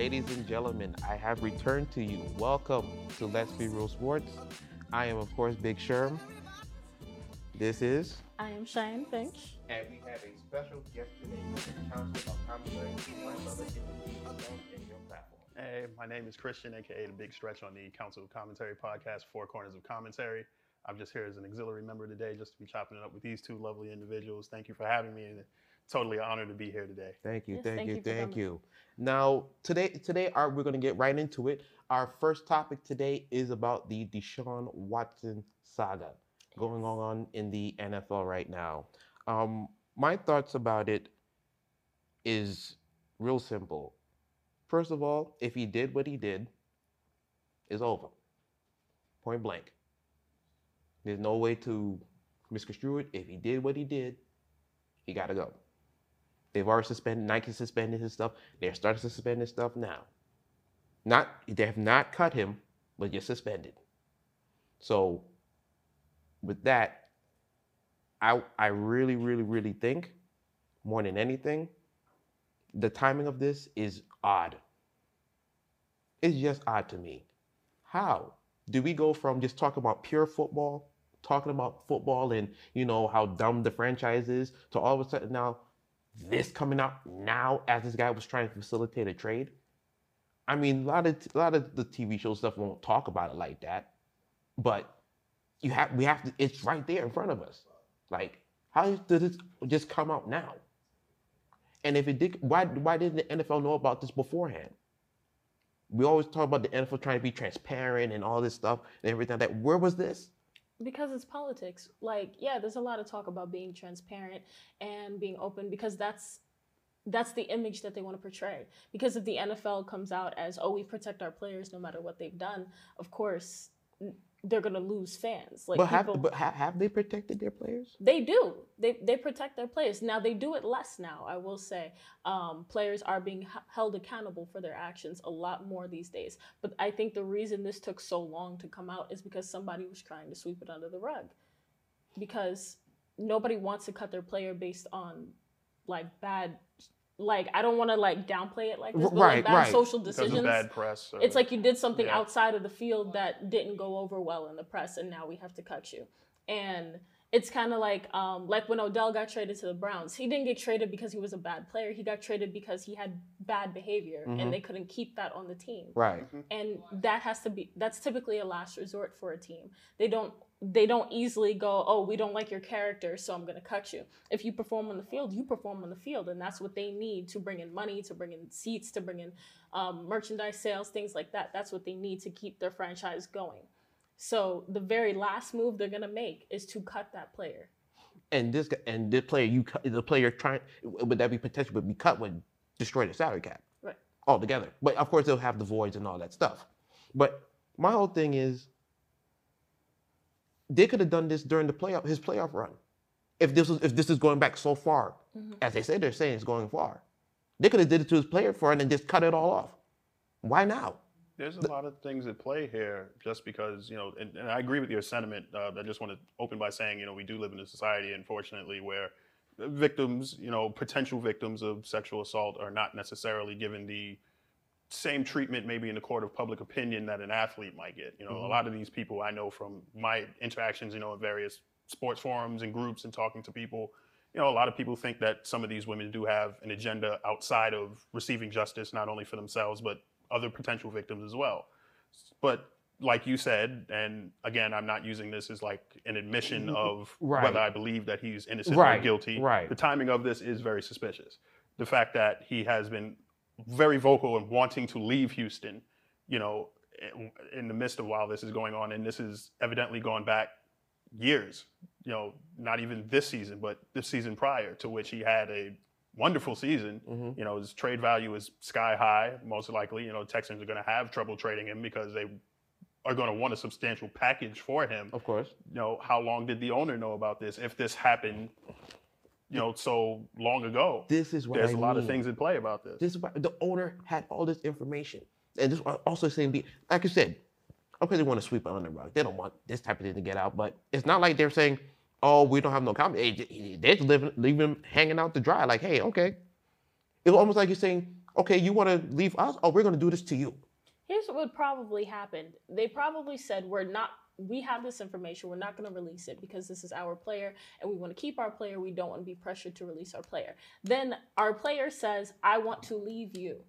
Ladies and gentlemen, I have returned to you. Welcome to Let's Be Real Sports. I am, of course, Big Sherm. This is. I am Cheyenne Finch. And we have a special guest today the Council of Commentary, my brother in your platform. Hey, my name is Christian, aka The Big Stretch on the Council of Commentary podcast, Four Corners of Commentary. I'm just here as an auxiliary member today, just to be chopping it up with these two lovely individuals. Thank you for having me, and totally an honor to be here today. Thank you, Yes, thank, thank you, you thank you. Now, today, today, our, we're going to get right into it. Our first topic today is about the Deshaun Watson saga going on in the NFL right now. Um, my thoughts about it is real simple. First of all, if he did what he did, it's over. Point blank. There's no way to misconstrue it. If he did what he did, he got to go. They've already suspended Nike suspended his stuff. They're starting to suspend his stuff now. Not they have not cut him, but just suspended. So with that, I I really, really, really think more than anything, the timing of this is odd. It's just odd to me. How do we go from just talking about pure football, talking about football and you know how dumb the franchise is, to all of a sudden now this coming out now as this guy was trying to facilitate a trade? I mean, a lot of a lot of the TV show stuff won't talk about it like that, but you have we have to. It's right there in front of us. Like, how did this just come out now? And if it did, why why didn't the NFL know about this beforehand? We always talk about the NFL trying to be transparent and all this stuff and everything like that. Where was this? Because it's politics. Like, yeah, there's a lot of talk about being transparent and being open because that's that's the image that they want to portray. Because if the NFL comes out as, oh, we protect our players no matter what they've done, of course they're gonna lose fans. Like but people, have but have, have they protected their players? They do. They they protect their players. Now they do it less now. I will say, um, players are being h- held accountable for their actions a lot more these days. But I think the reason this took so long to come out is because somebody was trying to sweep it under the rug, because nobody wants to cut their player based on like bad. Like I don't want to like downplay it like this, R- but like bad right. social decisions. of bad press. or- It's like you did something Yeah. outside of the field that didn't go over well in the press, and now we have to cut you. And it's kind of like um, like when Odell got traded to the Browns. He didn't get traded because he was a bad player. He got traded because he had bad behavior, Mhm. and they couldn't keep that on the team. Right. And that has to be that's typically a last resort for a team. They don't they don't easily go, oh, we don't like your character, so I'm gonna cut you. If you perform on the field, you perform on the field, and that's what they need to bring in money, to bring in seats, to bring in um, merchandise sales, things like that. That's what they need to keep their franchise going. So the very last move they're gonna make is to cut that player. And this and this player you the player trying would that be potential would be cut would destroy the salary cap Right. altogether. But of course they'll have the voids and all that stuff. But my whole thing is they could have done this during the playoff his playoff run. If this was if this is going back so far, as they say they're saying it's going far, they could have did it to his player front and just cut it all off. Why now? There's a lot of things at play here, just because you know, and, and I agree with your sentiment. Uh, I just want to open by saying, you know, we do live in a society, unfortunately, where victims, you know, potential victims of sexual assault are not necessarily given the same treatment, maybe in the court of public opinion, that an athlete might get. You know, a mm-hmm. lot of these people I know from my interactions, you know, in various sports forums and groups and talking to people. You know, a lot of people think that some of these women do have an agenda outside of receiving justice, not only for themselves, but other potential victims as well. But like you said, and again, I'm not using this as like an admission mm-hmm. of Right. whether I believe that he's innocent Right, or guilty. right. The timing of this is very suspicious. The fact that he has been very vocal in wanting to leave Houston, you know, in, the midst of while this is going on, and this is evidently gone back years. You know, not even this season, but the season prior, to which he had a wonderful season. Mhm. You know, his trade value is sky high. Most likely, you know, Texans are going to have trouble trading him because they are going to want a substantial package for him. Of course. You know, how long did the owner know about this? If this happened, you know, so long ago, This is what there's I a lot of things at play about this. This is why the owner had all this information. And this uh, also saying, be like I said, okay, they want to sweep it under the rug. They don't want this type of thing to get out. But it's not like they're saying, oh, we don't have no comment. Hey, They're just leaving, leaving him hanging out to dry. Like, hey, okay. It's almost like you're saying, Okay, you want to leave us? Oh, we're going to do this to you. Here's what would probably happen. They probably said, We're not, we have this information. We're not going to release it because this is our player and we want to keep our player. We don't want to be pressured to release our player. Then our player says, I want to leave you.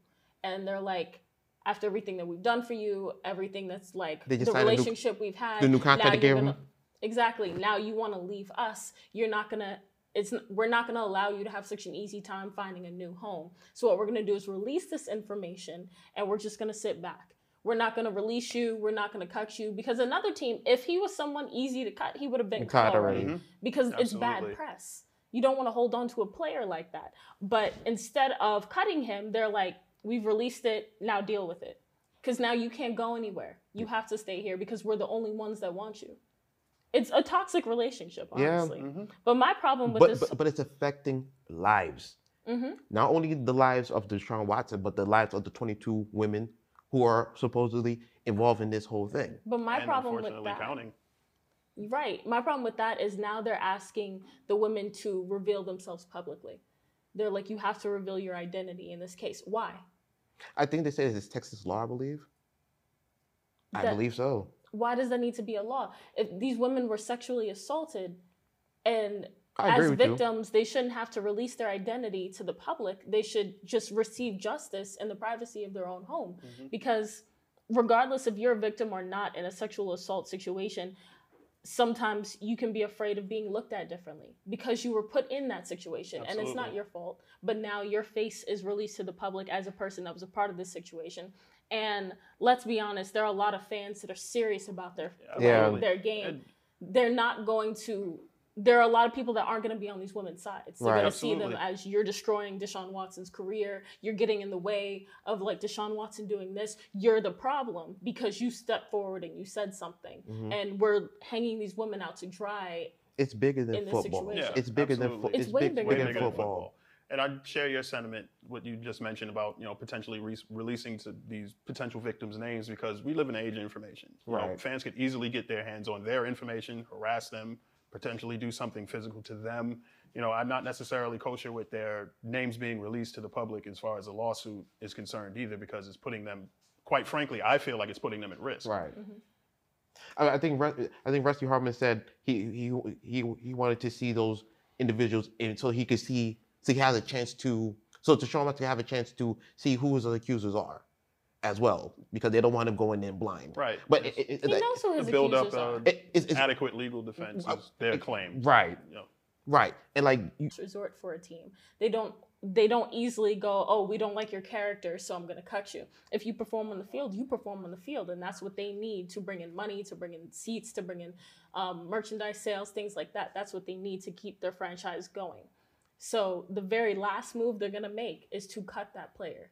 And they're like, after everything that we've done for you, everything that's like the a new- relationship we've had, the new contract they gave them? exactly. Now you want to leave us. You're not gonna. It's we're not gonna allow you to have such an easy time finding a new home. So what we're gonna do is release this information, and we're just gonna sit back. We're not gonna release you. We're not gonna cut you because another team, if he was someone easy to cut, he would have been Cut cut already already. Mhm. because it's bad press. You don't want to hold on to a player like that. But instead of cutting him, they're like, "We've released it. Now deal with it." Because now you can't go anywhere. You have to stay here because we're the only ones that want you. It's a toxic relationship, Yeah. honestly. Mhm. But my problem with But, this, but but it's affecting lives. Mhm. Not only the lives of Deshaun Watson, but the lives of the 22 women who are supposedly involved in this whole thing. but my and problem with that, counting. right? My problem with that is now they're asking the women to reveal themselves publicly. They're like, you have to reveal your identity in this case. Why? I think they say it's Texas law, I believe. I believe so. why does that need to be a law? If these women were sexually assaulted and I agree as with you. victims, they shouldn't have to release their identity to the public. They should just receive justice in the privacy of their own home. Mhm. Because regardless if you're a victim or not in a sexual assault situation, sometimes you can be afraid of being looked at differently because you were put in that situation and it's not your fault. But now your face is released to the public as a person that was a part of this situation. And let's be honest, there are a lot of fans that are serious about their Yeah. Absolutely. their game. And- They're not going to. There are a lot of people that aren't going to be on these women's sides. They're Right. going to see them as you're destroying Deshaun Watson's career. You're getting in the way of like Deshaun Watson doing this. You're the problem because you stepped forward and you said something. Mhm. And we're hanging these women out to dry. It's bigger than in this football. situation. Yeah, It's bigger than absolutely. football. It's way bigger way than bigger than than football. football. And I share your sentiment, what you just mentioned about you know potentially re- releasing to these potential victims' names because we live in an age of information. You know, Right. fans could easily get their hands on their information, harass them, potentially do something physical to them. You know, I'm not necessarily kosher with their names being released to the public as far as a lawsuit is concerned either, because it's putting them, quite frankly, I feel like it's putting them at risk. Right. Mhm. I, I think I think Rusty Hardin said he he he he wanted to see those individuals in, so he could see so he has a chance to so to show him to have a chance to see who his accusers are as well because they don't want him going in blind. Right. But It's it, it, He it- knows who his to build up accusers a- are. it- it's, it's adequate legal defense is their claim. right, You know, right, and like you, resort for a team. They don't they don't easily go, "Oh, we don't like your character, so I'm going to cut you." If you perform on the field, you perform on the field, and that's what they need to bring in money, to bring in seats, to bring in um, merchandise sales, things like that. That's what they need to keep their franchise going. So the very last move they're going to make is to cut that player.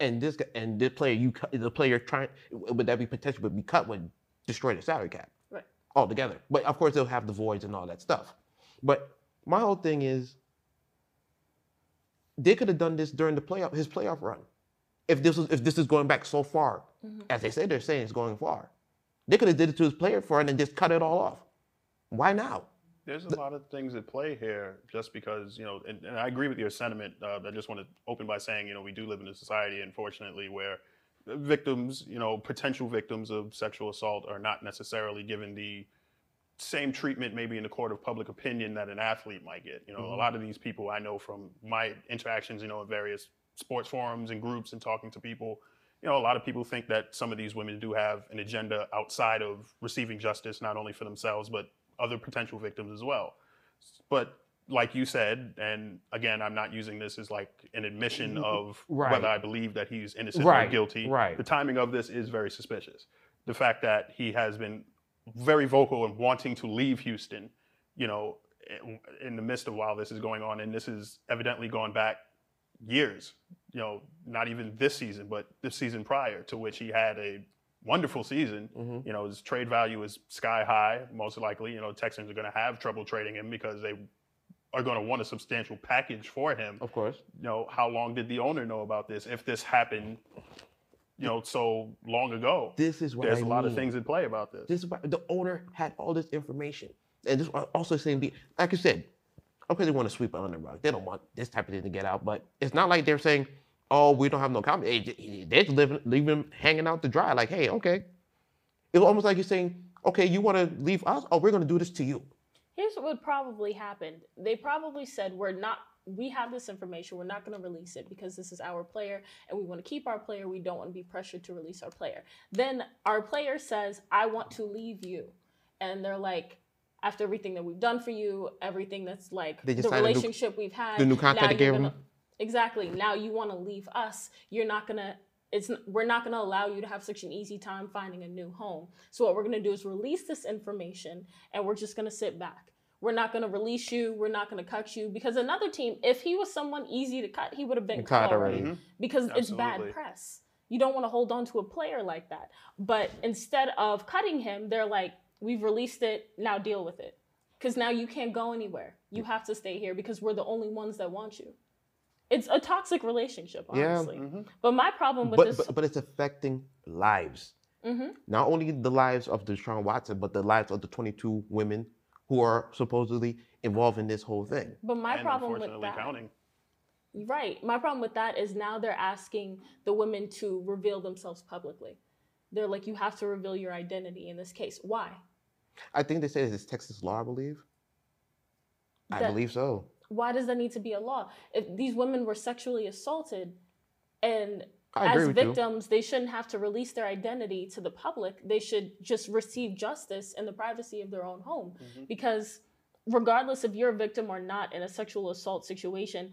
And this and this player you cut the player trying would that be potential would be cut would destroy the salary cap Right. altogether. But of course they'll have the voids and all that stuff. But my whole thing is they could have done this during the playoff his playoff run. If this was if this is going back so far, Mhm. as they say they're saying it's going far, they could have did it to his player for it and just cut it all off. Why now? There's a lot of things at play here just because, you know, and, and I agree with your sentiment. Uh, I just want to open by saying, you know, we do live in a society, unfortunately, where victims, you know, potential victims of sexual assault are not necessarily given the same treatment maybe in the court of public opinion that an athlete might get. You know, a Mhm. lot of these people I know from my interactions, you know, in various sports forums and groups and talking to people, you know, a lot of people think that some of these women do have an agenda outside of receiving justice, not only for themselves, but other potential victims as well. But like you said, and again, I'm not using this as like an admission mm-hmm. of Right. whether I believe that he's innocent Right, or guilty. right. The timing of this is very suspicious. The fact that he has been very vocal in wanting to leave Houston, you know, in- in the midst of while this is going on, and this is evidently gone back years, you know, not even this season, but the season prior, to which he had a wonderful season. Mhm. You know, his trade value is sky high, most likely. You know, Texans are going to have trouble trading him because they are going to want a substantial package for him. Of course. You know, how long did the owner know about this? If this happened, you know, so long ago, This is what there's I a lot of things at play about this. This is why the owner had all this information, and this also saying, be like I said, okay, they want to sweep it under the rug. They don't want this type of thing to get out, but it's not like they're saying, oh, we don't have no comment. Hey, they're living, leaving him hanging out to dry. Like, hey, okay. It's almost like you're saying, okay, you want to leave us? Oh, we're going to do this to you. Here's what would probably happen. They probably said, We're not, we have this information. We're not going to release it because this is our player and we want to keep our player. We don't want to be pressured to release our player. Then our player says, I want to leave you. And they're like, after everything that we've done for you, everything that's like the a new- relationship we've had, the new contract they gave him? Exactly. Now you want to leave us. You're not gonna. It's we're not gonna allow you to have such an easy time finding a new home. So what we're gonna do is release this information, and we're just gonna sit back. We're not gonna release you. We're not gonna cut you because another team, if he was someone easy to cut, he would have been Cut cut already already. Mhm. because it's Absolutely. bad press. You don't want to hold on to a player like that. But instead of cutting him, they're like, "We've released it. Now deal with it." Because now you can't go anywhere. You have to stay here because we're the only ones that want you. It's a toxic relationship, Yeah. honestly. Mhm. But my problem with But, this, but, but it's affecting lives. Mhm. Not only the lives of Deshaun Watson, but the lives of the 22 women who are supposedly involved in this whole thing. but my and problem with that, counting. right? My problem with that is now they're asking the women to reveal themselves publicly. They're like, you have to reveal your identity in this case. Why? I think they say it's Texas law, I believe. I believe so. Why does that need to be a law? If these women were sexually assaulted and as with you. victims, they shouldn't have to release their identity to the public. They should just receive justice in the privacy of their own home. Mm-hmm. Because regardless if you're a victim or not in a sexual assault situation,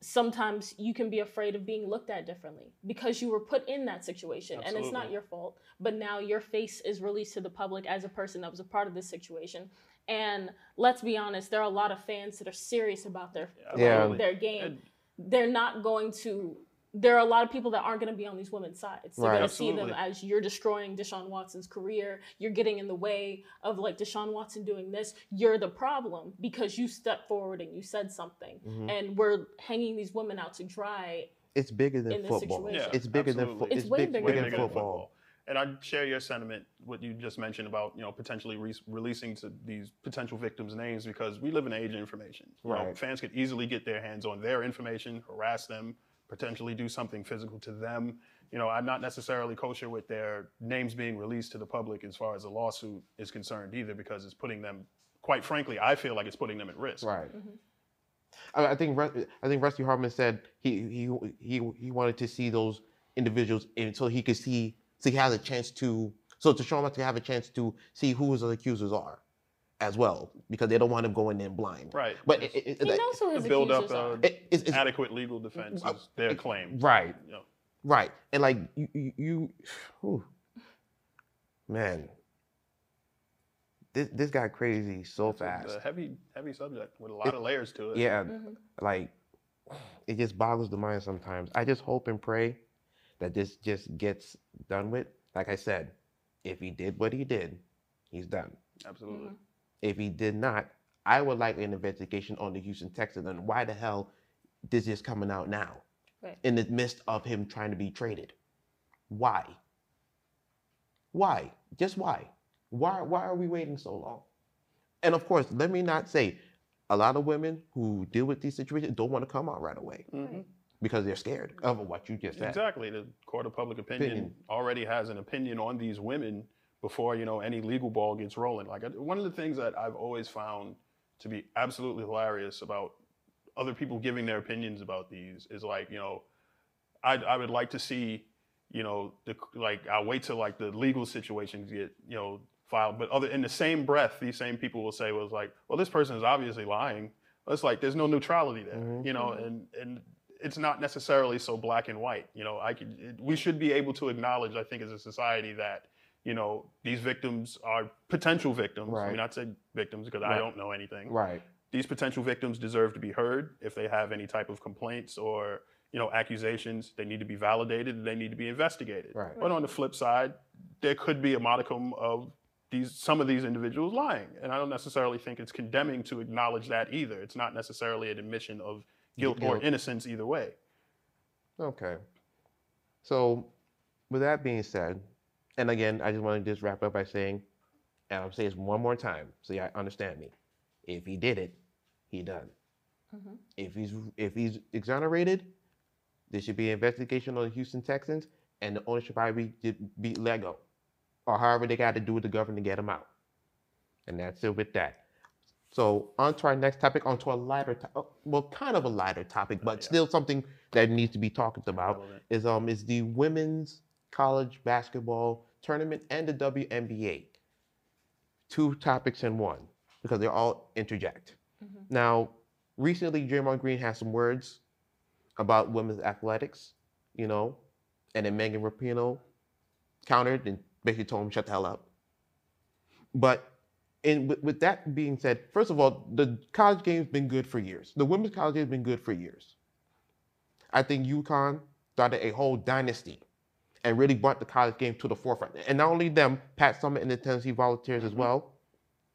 sometimes you can be afraid of being looked at differently because you were put in that situation and it's not your fault. But now your face is released to the public as a person that was a part of this situation. And let's be honest, there are a lot of fans that are serious about their Yeah. Absolutely. their game. And- They're not going to. There are a lot of people that aren't going to be on these women's sides. They're Right. going to see them as you're destroying Deshaun Watson's career. You're getting in the way of like Deshaun Watson doing this. You're the problem because you stepped forward and you said something. Mhm. And we're hanging these women out to dry. It's bigger than football. Yeah, it's bigger than absolutely. fo- It's it's, way big, bigger bigger than than than football. And I share your sentiment, what you just mentioned about you know potentially re- releasing to these potential victims' names because we live in an age of information. You know, Right. fans could easily get their hands on their information, harass them, potentially do something physical to them. You know, I'm not necessarily kosher with their names being released to the public as far as a lawsuit is concerned either, because it's putting them, quite frankly, I feel like it's putting them at risk. Right. Mhm. I, I think I think Rusty Hardin said he he he he wanted to see those individuals and so he could see so he has a chance to so to show him to have a chance to see who his accusers are as well because they don't want him going in blind. Right. But Just it, it, He it- knows who his to build up accusers a- are. it- it's, it's adequate legal defense Uh, is their claim. right, You know, right, and like you you, you whew, man, this this got crazy so it's a- fast. a heavy, heavy subject with a lot of layers to it. Yeah, Mhm. like it just boggles the mind sometimes. I just hope and pray that this just gets done with. Like I said, if he did what he did, he's done. Absolutely. Mhm. If he did not, I would like an investigation on the Houston Texans and why the hell this is coming out now Right. in the midst of him trying to be traded. Why? Why? Just why? Why why are we waiting so long? And of course, let me not say a lot of women who deal with these situations don't want to come out right away Mhm. Because they're scared of what you just said. Exactly. The court of public opinion, Opinion. already has an opinion on these women before you know any legal ball gets rolling. Like one of the things that I've always found to be absolutely hilarious about other people giving their opinions about these is like you know, I I would like to see you know the like I'll wait till like the legal situations get you know filed, but other in the same breath, these same people will say was like, well, this person is obviously lying. It's like there's no neutrality there, Mhm. you know, Mhm. and and it's not necessarily so black and white. You know, I could it, we should be able to acknowledge, I think, as a society that you know these victims are potential victims. I Right. mean, I'd say victims because Right. I don't know anything. Right. These potential victims deserve to be heard. If they have any type of complaints or you know accusations, they need to be validated. and They need to be investigated. Right. But on the flip side, there could be a modicum of these some of these individuals lying, and I don't necessarily think it's condemning to acknowledge that either. It's not necessarily an admission of guilt, or innocence either way. Okay. So, with that being said, and again, I just want to just wrap up by saying, and I'm saying this one more time, so you understand me. If he did it, he done. Mhm. If he's if he's exonerated, There should be an investigation on the Houston Texans, and the ownership probably be, be let go, or however they got to do with the government to get him out. And that's it with that. So on to our next topic, on to a lighter, to- well, kind of a lighter topic, but yeah. still something that needs to be talked about Relevant. is um is the women's college basketball tournament and the WNBA. Two topics in one because they're all interject. Mhm. Now, recently Draymond Green had some words about women's athletics, you know, and then Megan Rapinoe countered and basically told him shut the hell up. But in with, with that being said, first of all, the college game's been good for years. The women's college game's been good for years. I think UConn started a whole dynasty and really brought the college game to the forefront. And not only them, Pat Summitt and the Tennessee Volunteers as mm-hmm. well,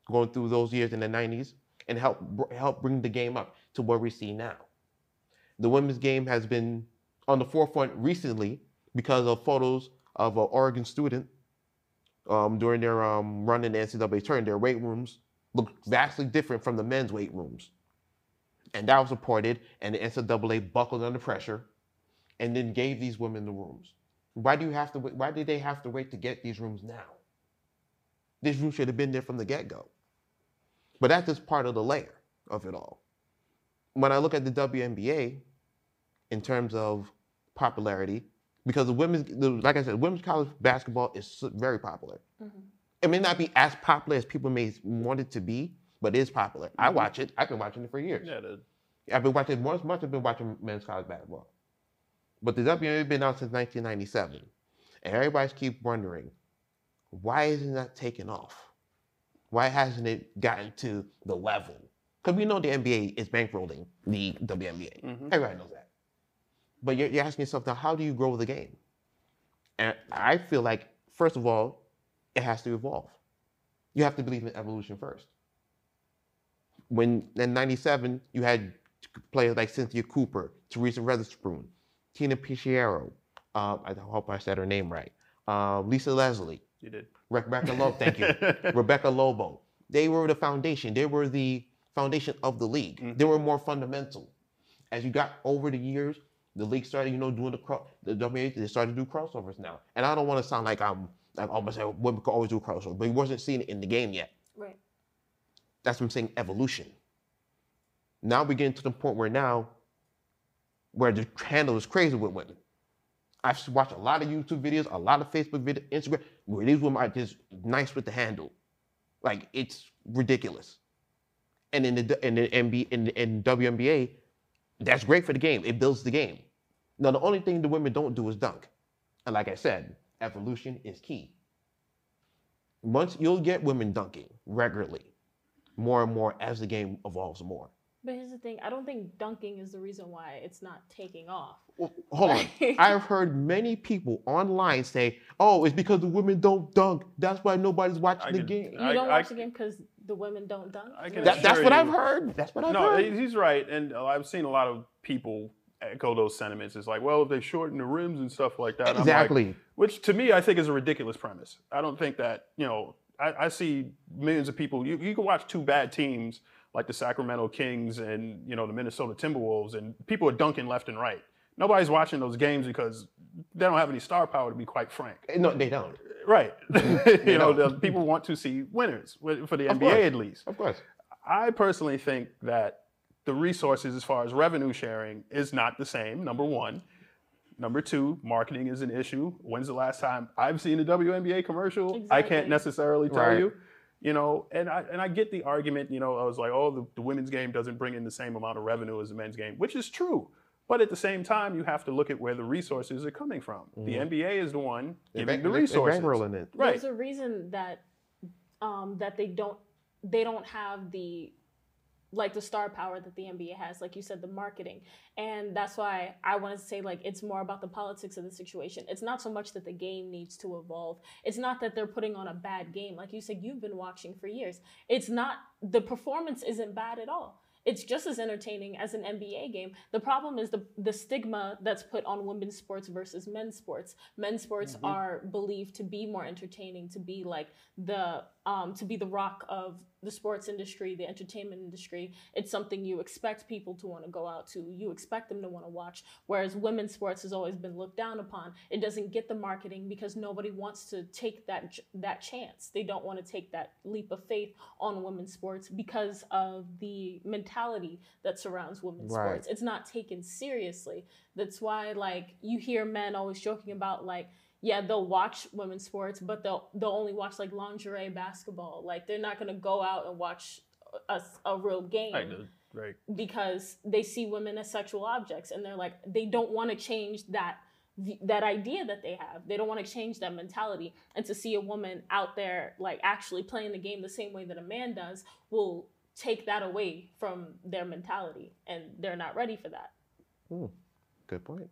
going through those years in the 90s and help help bring the game up to where we see now. The women's game has been on the forefront recently because of photos of an Oregon student um, during their um, run in the NCAA tournament. Their weight rooms look vastly different from the men's weight rooms. And that was reported, and the NCAA buckled under pressure and then gave these women the rooms. Why do you have to wait? Why did they have to wait to get these rooms now? This room should have been there from the get-go. But that's just part of the layer of it all. When I look at the WNBA in terms of popularity, because the women's, the, like I said, women's college basketball is very popular. Mhm. It may not be as popular as people may want it to be, but it is popular. I Mhm. watch it. I've been watching it for years. Yeah, the, I've been watching more as much. I've been watching men's college basketball, but the WNBA been out since 1997, and everybody's keep wondering why isn't that taking off? Why hasn't it gotten to the level? Because we know the NBA is bankrolling the WNBA. mhm. Everybody knows that. But you're, you're asking yourself now, how do you grow the game? And I feel like, first of all, it has to evolve. You have to believe in evolution first. When in '97 you had players like Cynthia Cooper, Teresa Weatherspoon, Tina Picciero, um, I hope I said her name right, um, Lisa Leslie, you did. Rebecca Lobo, thank you, Rebecca Lobo. They were the foundation. They were the foundation of the league. Mhm. They were more fundamental. As you got over the years, the league started, you know, doing the cross. The WNBA they started to do crossovers now. And I don't want to sound like I'm like almost like women could always do crossovers, but he wasn't seeing it in the game yet. Right. That's what I'm saying. Evolution. Now we're getting to the point where now, where the handle is crazy with women. I've watched a lot of YouTube videos, a lot of Facebook videos, Instagram, where these women are just nice with the handle. Like it's ridiculous. And in the in the NBA in, the- in WNBA, that's great for the game. It builds the game. Now the only thing the women don't do is dunk. And like I said, evolution is key. Once you'll get women dunking regularly, more and more as the game evolves more. But here's the thing: I don't think dunking is the reason why it's not taking off. Well, hold on. I've heard many people online say, "Oh, it's because the women don't dunk. That's why nobody's watching I the could- game." You I- don't I- watch the game because the women don't dunk. I can That, you're that's assure what you- I've heard. That's what I've no, heard. he- he's right, and uh, I've seen a lot of people echo those sentiments. It's like, well, if they shorten the rims and stuff like that, I'm like, exactly. which to me I think is a ridiculous premise. I don't think that you know. I, I see millions of people. You, you can watch two bad teams like the Sacramento Kings and you know the Minnesota Timberwolves, and people are dunking left and right. Nobody's watching those games because they don't have any star power. To be quite frank, no, they don't. Right? you know, the, people want to see winners for the Of NBA course. at least. Of course. I personally think that the resources as far as revenue sharing is not the same, number one. Number two, marketing is an issue. When's the last time I've seen a WNBA commercial? I can't necessarily tell Right. you. You know, and I and I get the argument, you know, I was like, oh, the, the women's game doesn't bring in the same amount of revenue as the men's game, which is true. But at the same time, you have to look at where the resources are coming from. The Mhm. NBA is the one They're giving bank- the they're- they're resources. bankrolling it. Right. There's a reason that um, that they don't they don't have the like the star power that the NBA has, like you said, the marketing, and that's why I wanted to say like it's more about the politics of the situation. It's not so much that the game needs to evolve. It's not that they're putting on a bad game, like you said, you've been watching for years. It's not the performance isn't bad at all. It's just as entertaining as an NBA game. The problem is the the stigma that's put on women's sports versus men's sports. Men's sports Mhm. are believed to be more entertaining, to be like the um, to be the rock of the sports industry, the entertainment industry. It's something you expect people to want to go out to. You expect them to want to watch. Whereas women's sports has always been looked down upon. It doesn't get the marketing because nobody wants to take that that chance. They don't want to take that leap of faith on women's sports because of the mentality that surrounds women's Right. sports. It's not taken seriously. That's why like you hear men always joking about like yeah, they'll watch women's sports, but they'll they'll only watch like lingerie basketball. Like they're not gonna go out and watch a, a real game Right, the- right. because they see women as sexual objects, and they're like they don't want to change that that idea that they have. They don't want to change that mentality, and to see a woman out there like actually playing the game the same way that a man does will take that away from their mentality, and they're not ready for that. Hmm. Good point.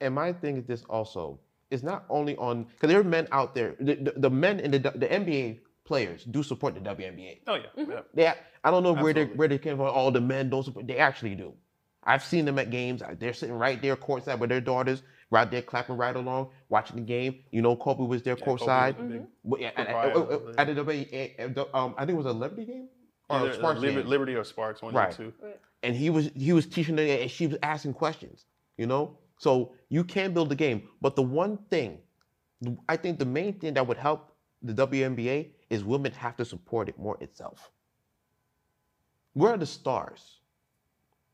And my thing is this also. It's not only on because there are men out there. The, the, the men in the the NBA players do support the WNBA. Oh yeah, Mhm. yeah. They, I don't know where they where they came from. All the men don't support. They actually do. I've seen them at games. They're sitting right there courtside with their daughters, right there clapping right along, watching the game. You know, Kobe was there Yeah, Kobe was courtside. a big- But yeah, at, at, proprietor. at the WNBA, at the, um, I think it was a Liberty game or Either, uh, Sparks Liber- game. Liberty or Sparks, one Right. of the two. and he was he was teaching her and she was asking questions you know so you can build the game but the one thing i think the main thing that would help the WNBA is women have to support it more itself. Where are the stars?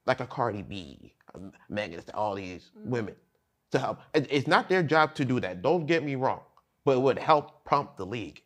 Like a cardi b a megan all these Mhm. women to help. It's not their job to do that. Don't get me wrong but it would help prompt the league.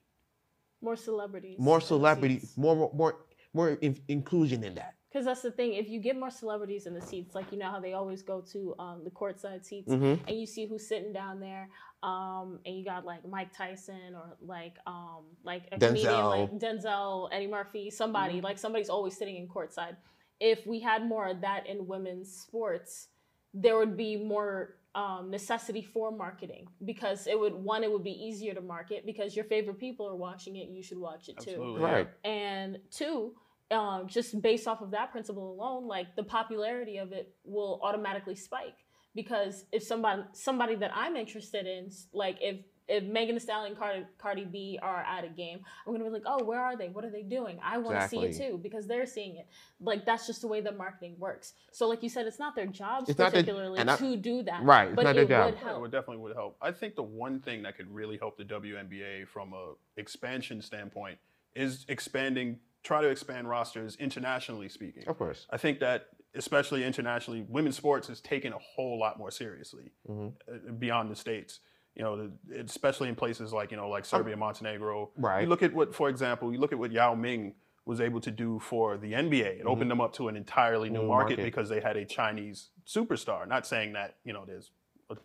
More celebrities. more celebrity more more more, more in- inclusion in that Because that's the thing. If you get more celebrities in the seats, like you know how they always go to um, the courtside seats, Mhm. and you see who's sitting down there, um, and you got like Mike Tyson or like um, like a comedian Denzel. like Denzel, Eddie Murphy, somebody Mm-hmm. like somebody's always sitting in courtside. If we had more of that in women's sports, there would be more um, necessity for marketing because it would one it would be easier to market because your favorite people are watching it. You should watch it too Absolutely. right and two um, just based off of that principle alone like the popularity of it will automatically spike because if somebody somebody that i'm interested in like if if Megan Thee Stallion and Cardi, Cardi B are at a game, I'm gonna be like, oh, where are they? What are they doing? I want to see it too because they're seeing it. Like that's just the way that marketing works. So, like you said, it's not their jobs It's not their- particularly I- to do that, Right, it's But not it job. would Yeah, help. it would definitely would help. I think the one thing that could really help the WNBA from a expansion standpoint is expanding, try to expand rosters internationally speaking. of course I think that especially internationally, women's sports is taken a whole lot more seriously Mhm. uh, beyond the states. You know, especially in places like you know, like Serbia, Montenegro. Right. You look at what, for example, you look at what Yao Ming was able to do for the NBA. It opened them up to an entirely new New market, market. because they had a Chinese superstar. Not saying that you know there's. a-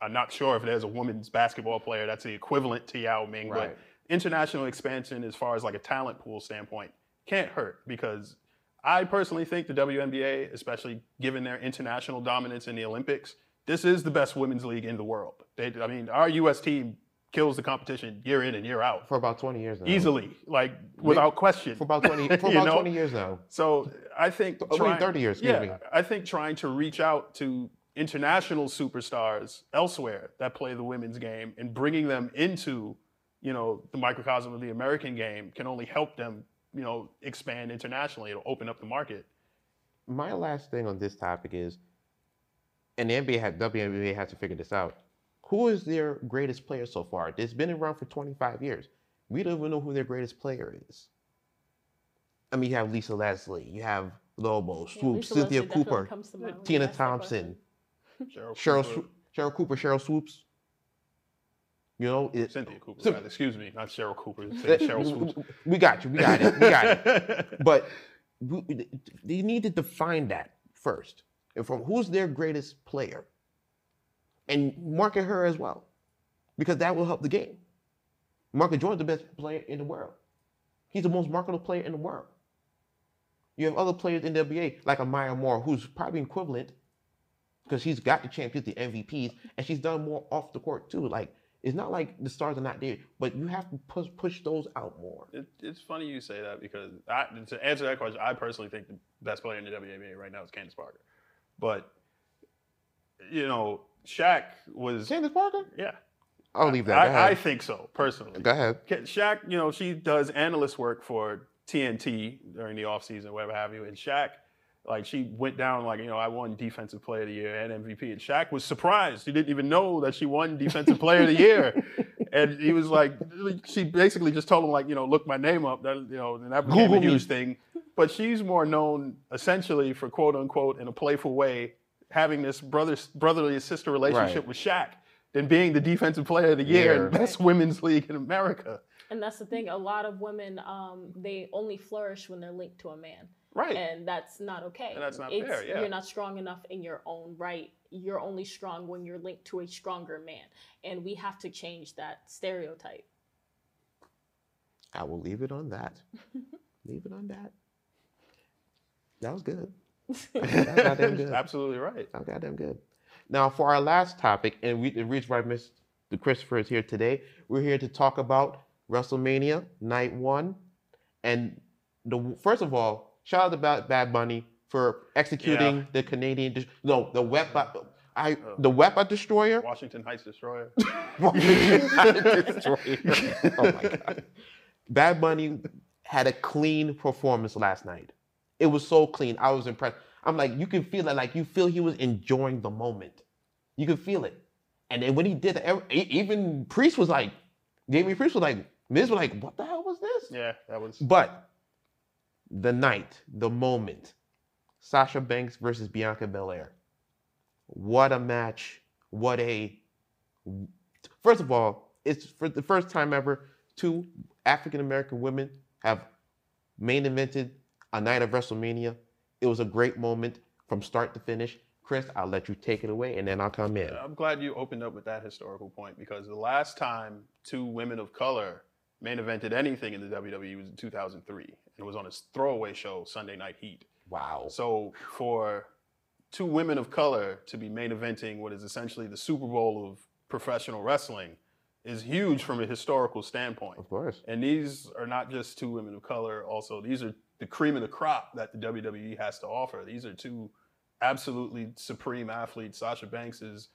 I'm not sure if there's a women's basketball player that's the equivalent to Yao Ming, Right. but international expansion as far as like a talent pool standpoint can't hurt because I personally think the WNBA, especially given their international dominance in the Olympics, this is the best women's league in the world. They, I mean, our U.S. team kills the competition year in and year out for about 20 years now. easily, like without question. For about 20, for about know? 20 years now. So I think mean, 30 years, yeah, me. I think trying to reach out to international superstars elsewhere that play the women's game and bringing them into, you know, the microcosm of the American game can only help them, you know, expand internationally. It'll open up the market. My last thing on this topic is, and the NBA had WNBA has to figure this out. Who is their greatest player so far? It's been around for 25 years. We don't even know who their greatest player is. I mean, you have Lisa Leslie, you have Lobo, Yeah, Swoopes, Cynthia Leslie Cooper, comes to mind when you Tina ask that question. Thompson, Cheryl, Cheryl, Cooper, Swoo- Cheryl Cooper, Sheryl Swoopes. You know, it, Cynthia Cooper. So- rather. excuse me, not Cheryl Cooper. Sheryl Swoopes. We got you. We got it. We got it. But we- they need to define that first. And from who's their greatest player, and market her as well, because that will help the game. Market Jordan's the best player in the world. He's the most marketable player in the world. You have other players in the NBA like Amaya Moore, who's probably equivalent because she's got the champions, the MVPs, and she's done more off the court too. Like it's not like the stars are not there, but you have to push push those out more. It, it's funny you say that because I, to answer that question, I personally think the best player in the WNBA right now is Candace Parker. But you know, Shaq was Candace Parker? yeah. I'll leave that. I, I think so personally. Go ahead. Shaq, you know, she does analyst work for TNT during the offseason, whatever have you. And Shaq, like, she went down, like, you know, I won Defensive Player of the Year and MVP. And Shaq was surprised. He didn't even know that she won Defensive Player of the Year. And he was like, she basically just told him, like, you know, look my name up. That, you know, and that became Google a me. thing. But she's more known essentially for quote unquote, in a playful way, having this brother, brotherly sister relationship Right. with Shaq than being the Defensive Player of the Year Yeah. and best women's league in America. And that's the thing. A lot of women, um, they only flourish when they're linked to a man, Right. and that's not okay. And that's not it's, fair, yeah. You're not strong enough in your own right. You're only strong when you're linked to a stronger man, and we have to change that stereotype. I will leave it on that. leave it on that. That was good. That was goddamn good. Absolutely right. That was goddamn good. Now, for our last topic, and we, the reason why Mr. Christopher is here today, we're here to talk about WrestleMania Night One, and the first of all, shout out to Bad, Bunny for executing Yeah. the Canadian, no, the web, I, Oh. the Wepa Destroyer. Washington Heights Destroyer. Destroyer. oh my god. Bad Bunny had a clean performance last night. It was so clean. I was impressed. I'm like, you can feel it. Like you feel he was enjoying the moment. You could feel it. And then when he did e- even Priest was like, Damian Priest was like, Miz was like, what the hell was this? Yeah, that was. But the night, the moment, Sasha Banks versus Bianca Belair. What a match. What a. First of all, it's for the first time ever, two African American women have main evented a night of WrestleMania. It was a great moment from start to finish. Chris, I'll let you take it away and then I'll come in. I'm glad you opened up with that historical point because the last time two women of color main evented anything in the WWE was in 2003, and it was on his throwaway show, Sunday Night Heat. Wow. So for two women of color to be main eventing what is essentially the Super Bowl of professional wrestling is huge from a historical standpoint. Of course. And these are not just two women of color. Also, these are the cream of the crop that the WWE has to offer. These are two absolutely supreme athletes. Sasha Banks is,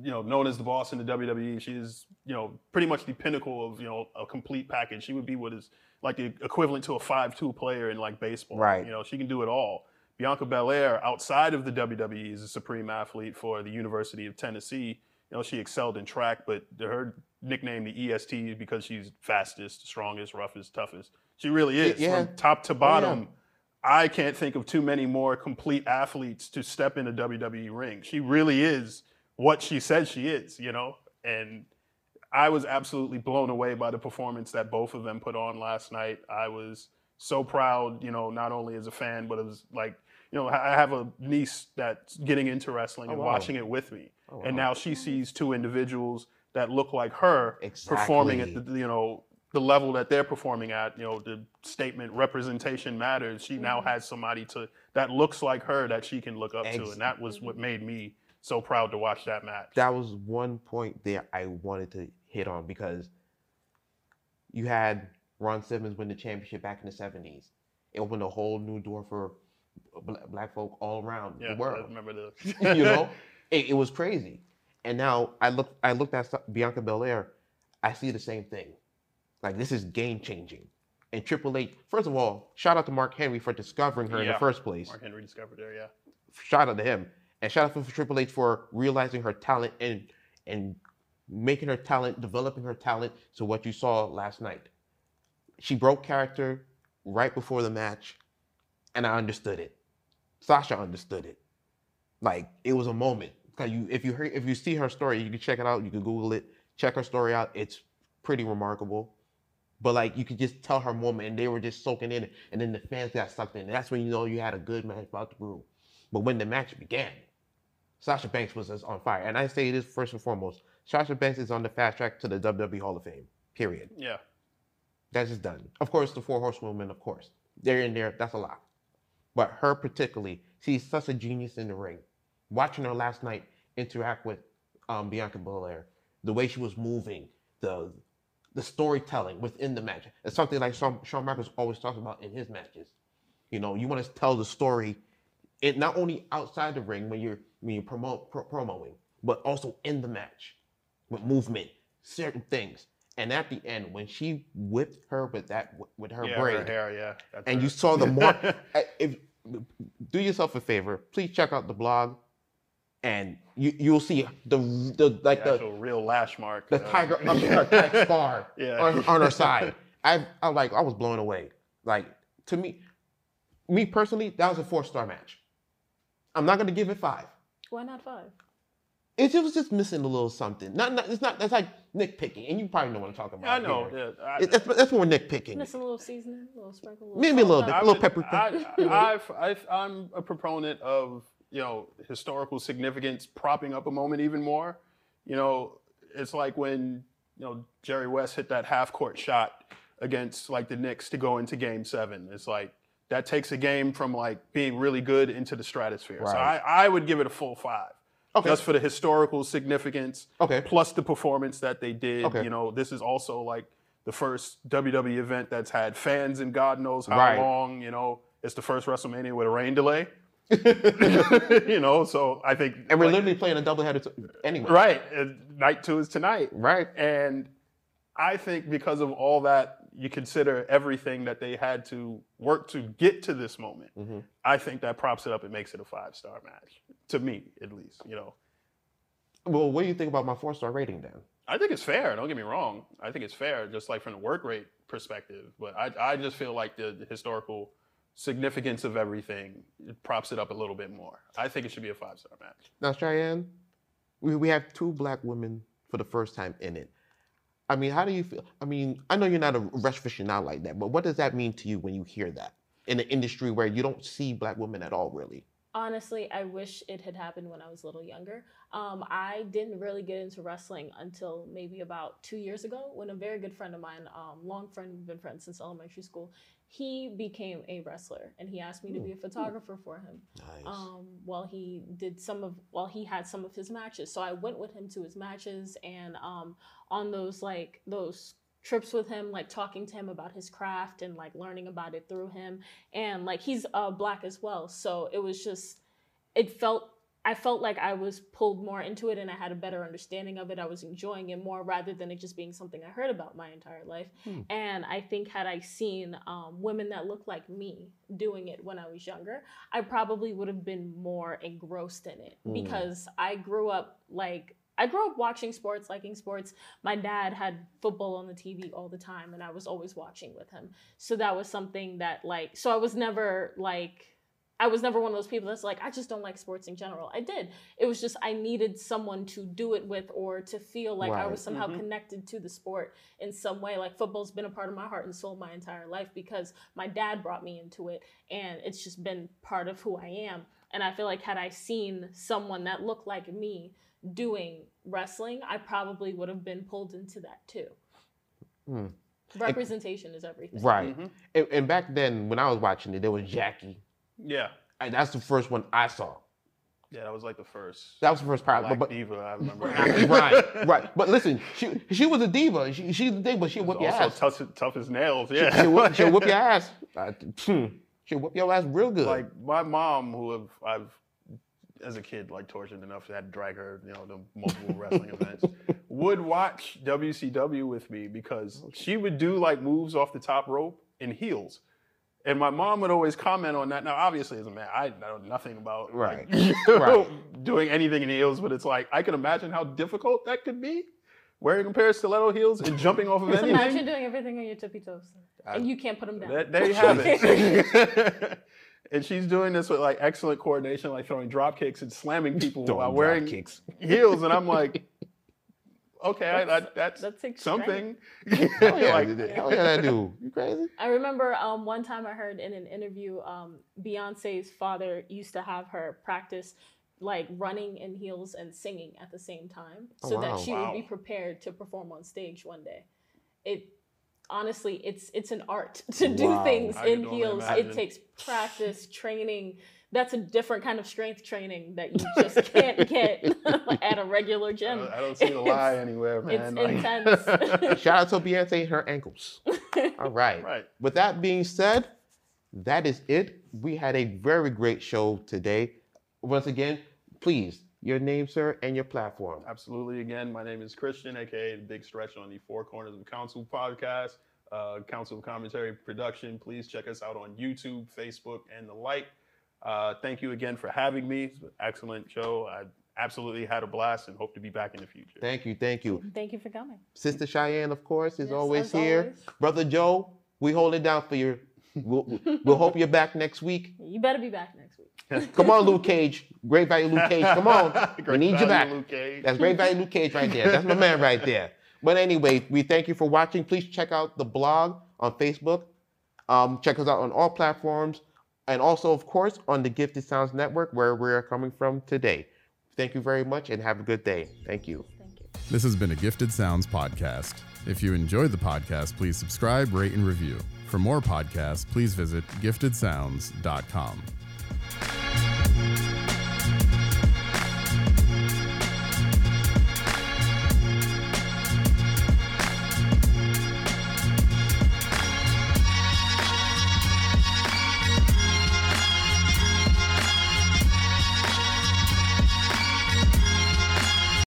you know, known as the boss in the WWE. She is, you know, pretty much the pinnacle of, you know, a complete package. She would be what is like the equivalent to a five-tool player in like baseball. Right. You know, she can do it all. Bianca Belair, outside of the WWE, is a supreme athlete for the University of Tennessee. You know, she excelled in track, but her nickname, the EST, is because she's fastest, strongest, roughest, toughest. She really is. Yeah. From top to oh, yeah. bottom, I can't think of too many more complete athletes to step in a WWE ring. She really is what she says she is, you know? And I was absolutely blown away by the performance that both of them put on last night. I was so proud, you know, not only as a fan, but as like, you know, I have a niece that's getting into wrestling Oh, and wow. watching it with me. Oh, And now she sees two individuals that look like her performing at the, you know, the level that they're performing at, you know, the statement representation matters. She now Mhm. has somebody to that looks like her that she can look up to. And that was what made me so proud to watch that match. that was one point there I wanted to hit on because you had Ron Simmons win the championship back in the 70s. It opened a whole new door for black folk all around yeah, the I world. remember the you know, it, it was crazy. And now I look, I looked at Bianca Belair. I see the same thing. Like this is game changing. And Triple H, first of all, shout out to Mark Henry for discovering her in the first place Mark Henry discovered her, yeah. shout out to him and shout out to Triple H for realizing her talent and and making her talent, developing her talent to what you saw last night. She broke character right before the match, and I understood it. Sasha understood it. Like it was a moment. Cause you, if you hear, if you see her story, you can check it out. You can Google it. Check her story out. It's pretty remarkable. But like you could just tell her moment, and they were just soaking in it, and then the fans got sucked in. And that's when you know you had a good match about to brew. But when the match began, Sasha Banks was just on fire. And I say this first and foremost Sasha Banks is on the fast track to the WWE Hall of Fame, period. Yeah. That's just done. Of course, the four horsewomen, of course. They're in there, that's a lot. But her particularly, she's such a genius in the ring. Watching her last night interact with um, Bianca Belair, the way she was moving, the the storytelling within the match. It's something like Shawn, Shawn Michaels always talks about in his matches. You know, you want to tell the story, it not only outside the ring when you're you're promote pro- promoing, but also in the match with movement, certain things. And at the end, when she whipped her with that with her yeah, braid, her hair, yeah. that's and her. you saw the more, if do yourself a favor, please check out the blog, and you you'll see the the like the the real lash mark. the uh, tiger uppercut scar Yeah. on, on her side. I I like I was blown away. Like to me, me personally, that was a four star match. I'm not gonna give it five. Why not five? It was just missing a little something. Not, not it's not that's like nitpicking, and you probably know what I'm talking about. I know. here. Yeah, I, It- that's that's more nitpicking. Missing a little seasoning, a little sprinkle, a little Maybe a little bit. pepper. I little would- pepper- I, I've, I've, I'm a proponent of you know historical significance propping up a moment even more. You know, it's like when you know Jerry West hit that half court shot against like the Knicks to go into Game Seven. It's like that takes a game from like being really good into the stratosphere. So I, I would give it a full five. Okay. Just for the historical significance, Okay. plus the performance that they did. Okay. You know, this is also like the first WWE event that's had fans in God knows how Right. long. You know, it's the first WrestleMania with a rain delay. you know, so I think And we're like, literally playing a doubleheader t- anyway. right. Uh, night two is tonight, Right. and I think because of all that, you consider everything that they had to work to get to this moment. Mhm. I think that props it up and makes it a five star match to me, at least. You know, Well, what do you think about my four star rating then? I think it's fair. Don't get me wrong. I think it's fair, just like from the work rate perspective. But I, I just feel like the, the historical significance of everything it props it up a little bit more. I think it should be a five star match. Now, Cheyenne, we, we have two black women for the first time in it. I mean, how do you feel? I mean, I know you're not a rush aficionado like that, but what does that mean to you when you hear that in an industry where you don't see black women at all, really? Honestly, I wish it had happened when I was a little younger. Um, I didn't really get into wrestling until maybe about two years ago when a very good friend of mine, um, long friend, we've been friends since elementary school, he became a wrestler and he asked me to be a photographer for him Nice. um, while he did some of while he had some of his matches. So I went with him to his matches and um, on those like those trips with him, like talking to him about his craft and like learning about it through him. And like he's uh, black as well, so it was just it felt. I felt like I was pulled more into it and I had a better understanding of it. I was enjoying it more rather than it just being something I heard about my entire life. Hmm. And I think had I seen um, women that looked like me doing it when I was younger, I probably would have been more engrossed in it Mm. because I grew up like I grew up watching sports, liking sports. My dad had football on the TV all the time and I was always watching with him. So that was something that like so I was never like I was never one of those people that's like I just don't like sports in general. I did. It was just I needed someone to do it with or to feel like I was somehow Mhm. connected to the sport in some way. Like football's been a part of my heart and soul my entire life because my dad brought me into it and it's just been part of who I am. And I feel like had I seen someone that looked like me doing wrestling, I probably would have been pulled into that too. Hmm. Representation is everything. Right. Mhm. And, and back then, when I was watching it, there was Jackie. Yeah. And that's the first one I saw. Yeah, that was like the first That was the first part. black But, but, diva I remember. right, right. But listen, she she was a diva. She, she's the thing, but she'll whip your ass. tough, tough as nails. Yeah. she'll, whip, she'll whip your ass. Uh, hmm. she'll whip your ass real good. like my mom, who have I've as a kid like tortured enough to had to drag her, you know, to multiple wrestling events, would watch WCW with me because she would do like moves off the top rope in heels. And my mom would always comment on that. Now, obviously, as a man, I know nothing about Right. you know, Right. doing anything in heels, but it's like I can imagine how difficult that could be, wearing a pair of stiletto heels and jumping off of Just anything. imagine doing everything on your tippy toes. I- and you can't put them down. That, there you have it. and she's doing this with like excellent coordination, like throwing drop kicks and slamming people Throwing while drop wearing kicks. heels. And I'm like, okay, I, I, that's that takes something. Hell yeah, like, hell yeah, that dude. You crazy? I remember um, one time I heard in an interview, um, Beyonce's father used to have her practice like running in heels and singing at the same time, Oh, so wow. that she would be prepared to perform on stage one day. It honestly, it's it's an art to do Wow. things I in heels. imagine. It takes practice, training. That's a different kind of strength training that you just can't get at a regular I gym. don't, I don't see the lie anywhere, man. it's intense. Shout out to Beyonce and her ankles. All right. right. With that being said, that is it. We had a very great show today. Once again, please your name, sir, and your platform. Absolutely. Again, my name is Christian, aka the Big Stretch on the Four Corners of Council podcast, uh, Council Commentary Production. Please check us out on YouTube, Facebook, and the like. Uh, thank you again for having me. It's an excellent show. I absolutely had a blast and hope to be back in the future. Thank you, thank you. Thank you for coming. Sister Cheyenne, of course, is Yes, always here. always. Brother Joe, we hold it down for you. We'll, we'll hope you're back next week. You better be back next week. Come on, Luke Cage. Great value, Luke Cage. Come on. we Great need you back. Luke Cage. That's great value, Luke Cage, right there. That's my man right there. But anyway, we thank you for watching. Please check out the blog on Facebook. Um, check us out on all platforms. And also, of course, on the Gifted Sounds Network, where we're coming from today. Thank you very much and have a good day. Thank you. Thank you. This has been a Gifted Sounds podcast. If you enjoyed the podcast, please subscribe, rate, and review. For more podcasts, please visit giftedsounds.com.